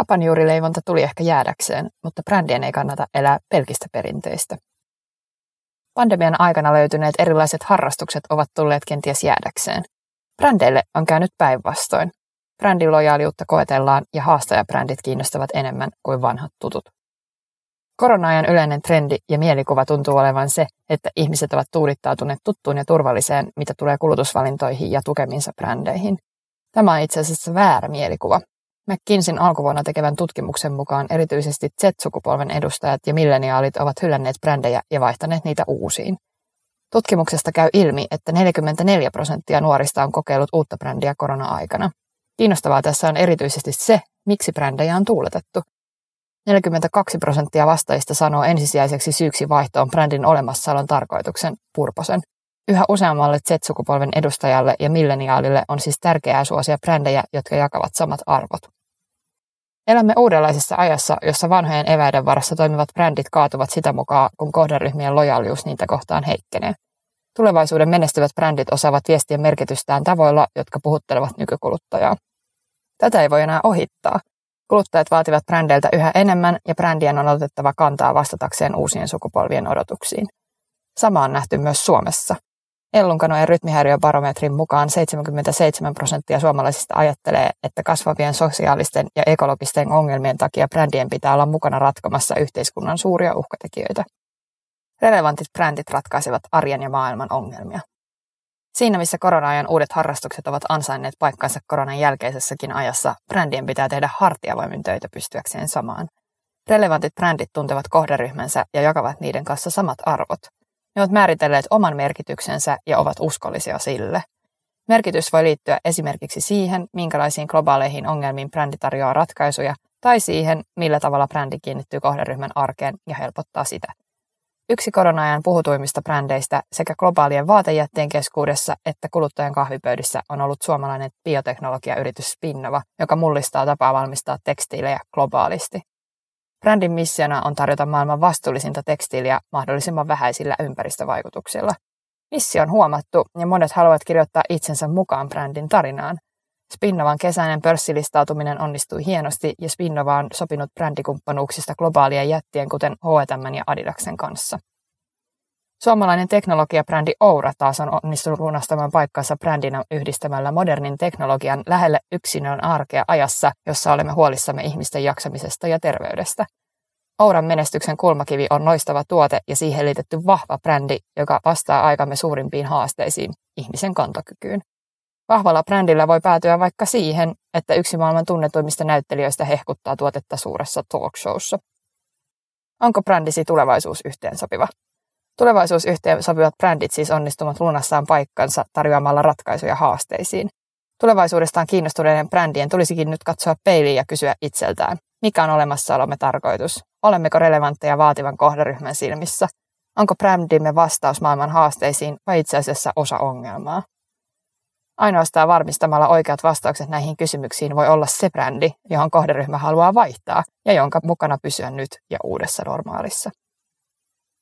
Hapanjuurileivonta tuli ehkä jäädäkseen, mutta brändien ei kannata elää pelkistä perinteistä. Pandemian aikana löytyneet erilaiset harrastukset ovat tulleet kenties jäädäkseen. Brändeille on käynyt päinvastoin. Brändilojaaliutta koetellaan ja haastajabrändit kiinnostavat enemmän kuin vanhat tutut. Korona-ajan yleinen trendi ja mielikuva tuntuu olevan se, että ihmiset ovat tuudittautuneet tuttuun ja turvalliseen, mitä tulee kulutusvalintoihin ja tukeminsa brändeihin. Tämä on itse asiassa väärä mielikuva. McKinseyn alkuvuonna tekevän tutkimuksen mukaan erityisesti Z-sukupolven edustajat ja milleniaalit ovat hylänneet brändejä ja vaihtaneet niitä uusiin. Tutkimuksesta käy ilmi, että 44 prosenttia nuorista on kokeillut uutta brändiä korona-aikana. Kiinnostavaa tässä on erityisesti se, miksi brändejä on tuuletettu. 42 prosenttia vastaajista sanoo ensisijaiseksi syyksi vaihtoon brändin olemassaolon tarkoituksen, purposen. Yhä useammalle Z-sukupolven edustajalle ja milleniaalille on siis tärkeää suosia brändejä, jotka jakavat samat arvot. Elämme uudenlaisessa ajassa, jossa vanhojen eväiden varassa toimivat brändit kaatuvat sitä mukaan, kun kohderyhmien lojaalius niitä kohtaan heikkenee. Tulevaisuuden menestyvät brändit osaavat viestiä merkitystään tavoilla, jotka puhuttelevat nykykuluttajaa. Tätä ei voi enää ohittaa. Kuluttajat vaativat brändeiltä yhä enemmän ja brändien on otettava kantaa vastatakseen uusien sukupolvien odotuksiin. Sama on nähty myös Suomessa. Ellunkanojen rytmihäiriöbarometrin mukaan 77 prosenttia suomalaisista ajattelee, että kasvavien sosiaalisten ja ekologisten ongelmien takia brändien pitää olla mukana ratkomassa yhteiskunnan suuria uhkatekijöitä. Relevantit brändit ratkaisevat arjen ja maailman ongelmia. Siinä missä korona-ajan uudet harrastukset ovat ansainneet paikkansa koronan jälkeisessäkin ajassa, brändien pitää tehdä hartiavoimin töitä pystyäkseen samaan. Relevantit brändit tuntevat kohderyhmänsä ja jakavat niiden kanssa samat arvot. Ne ovat määritelleet oman merkityksensä ja ovat uskollisia sille. Merkitys voi liittyä esimerkiksi siihen, minkälaisiin globaaleihin ongelmiin brändi tarjoaa ratkaisuja, tai siihen, millä tavalla brändi kiinnittyy kohderyhmän arkeen ja helpottaa sitä. Yksi korona-ajan puhutuimmista brändeistä sekä globaalien vaatejätteen keskuudessa että kuluttajan kahvipöydissä on ollut suomalainen bioteknologiayritys Spinnova, joka mullistaa tapaa valmistaa tekstiilejä globaalisti. Brändin missiona on tarjota maailman vastuullisinta tekstiiliä mahdollisimman vähäisillä ympäristövaikutuksilla. Missio on huomattu ja monet haluavat kirjoittaa itsensä mukaan brändin tarinaan. Spinnovan kesäinen pörssilistautuminen onnistui hienosti ja Spinnova on sopinut brändikumppanuuksista globaalien jättien kuten H&M ja Adidaksen kanssa. Suomalainen teknologiabrändi Oura taas on onnistunut lunastamaan paikkansa brändinä yhdistämällä modernin teknologian lähelle yksinön arkea ajassa, jossa olemme huolissamme ihmisten jaksamisesta ja terveydestä. Ouran menestyksen kulmakivi on loistava tuote ja siihen liitetty vahva brändi, joka vastaa aikamme suurimpiin haasteisiin, ihmisen kantokykyyn. Vahvalla brändillä voi päätyä vaikka siihen, että yksi maailman tunnetuimmista näyttelijöistä hehkuttaa tuotetta suuressa talkshowssa. Onko brändisi tulevaisuus yhteensopiva? Tulevaisuus yhteensopivat brändit siis onnistumat lunassaan paikkansa tarjoamalla ratkaisuja haasteisiin. Tulevaisuudestaan kiinnostuneiden brändien tulisikin nyt katsoa peiliin ja kysyä itseltään, mikä on olemassaolomme tarkoitus? Olemmeko relevantteja vaativan kohderyhmän silmissä? Onko brändimme vastaus maailman haasteisiin vai itse asiassa osa ongelmaa? Ainoastaan varmistamalla oikeat vastaukset näihin kysymyksiin voi olla se brändi, johon kohderyhmä haluaa vaihtaa ja jonka mukana pysyä nyt ja uudessa normaalissa.